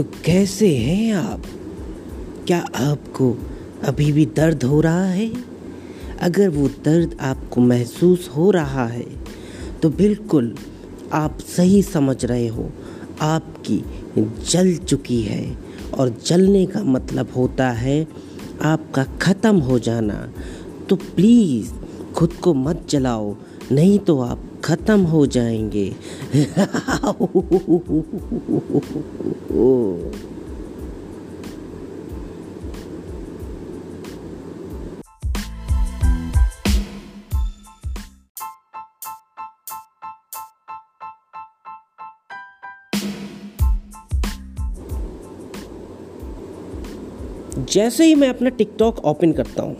तो कैसे हैं आप? क्या आपको अभी भी दर्द हो रहा है? अगर वो दर्द आपको महसूस हो रहा है तो बिल्कुल आप सही समझ रहे हो। आपकी जल चुकी है और जलने का मतलब होता है आपका ख़त्म हो जाना। तो प्लीज़ खुद को मत जलाओ, नहीं तो आप ख़त्म हो जाएँगे। जैसे ही मैं अपना टिकटॉक ओपन करता हूँ,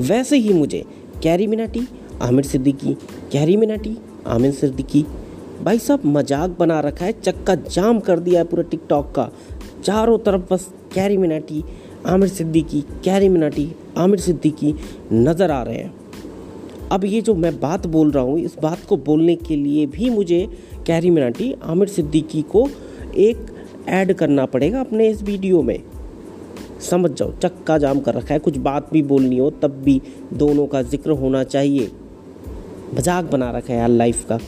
वैसे ही मुझे कैरी मिनाटी, आमिर सिद्दीकी, कैरी मिनाटी, आमिर सिद्दीकी। भाई साहब, मज़ाक बना रखा है, चक्का जाम कर दिया है पूरा टिकटॉक का। चारों तरफ़ बस कैरी मिनाटी, आमिर सिद्दीकी, कैरी मिनाटी, आमिर सिद्दीकी नज़र आ रहे हैं। अब ये जो मैं बात बोल रहा हूँ, इस बात को बोलने के लिए भी मुझे कैरी मिनाटी, आमिर सिद्दीकी को एक ऐड करना पड़ेगा अपने इस वीडियो में। समझ जाओ, चक्का जाम कर रखा है। कुछ बात भी बोलनी हो, तब भी दोनों का ज़िक्र होना चाहिए। मज़ाक बना रखा है यार लाइफ का।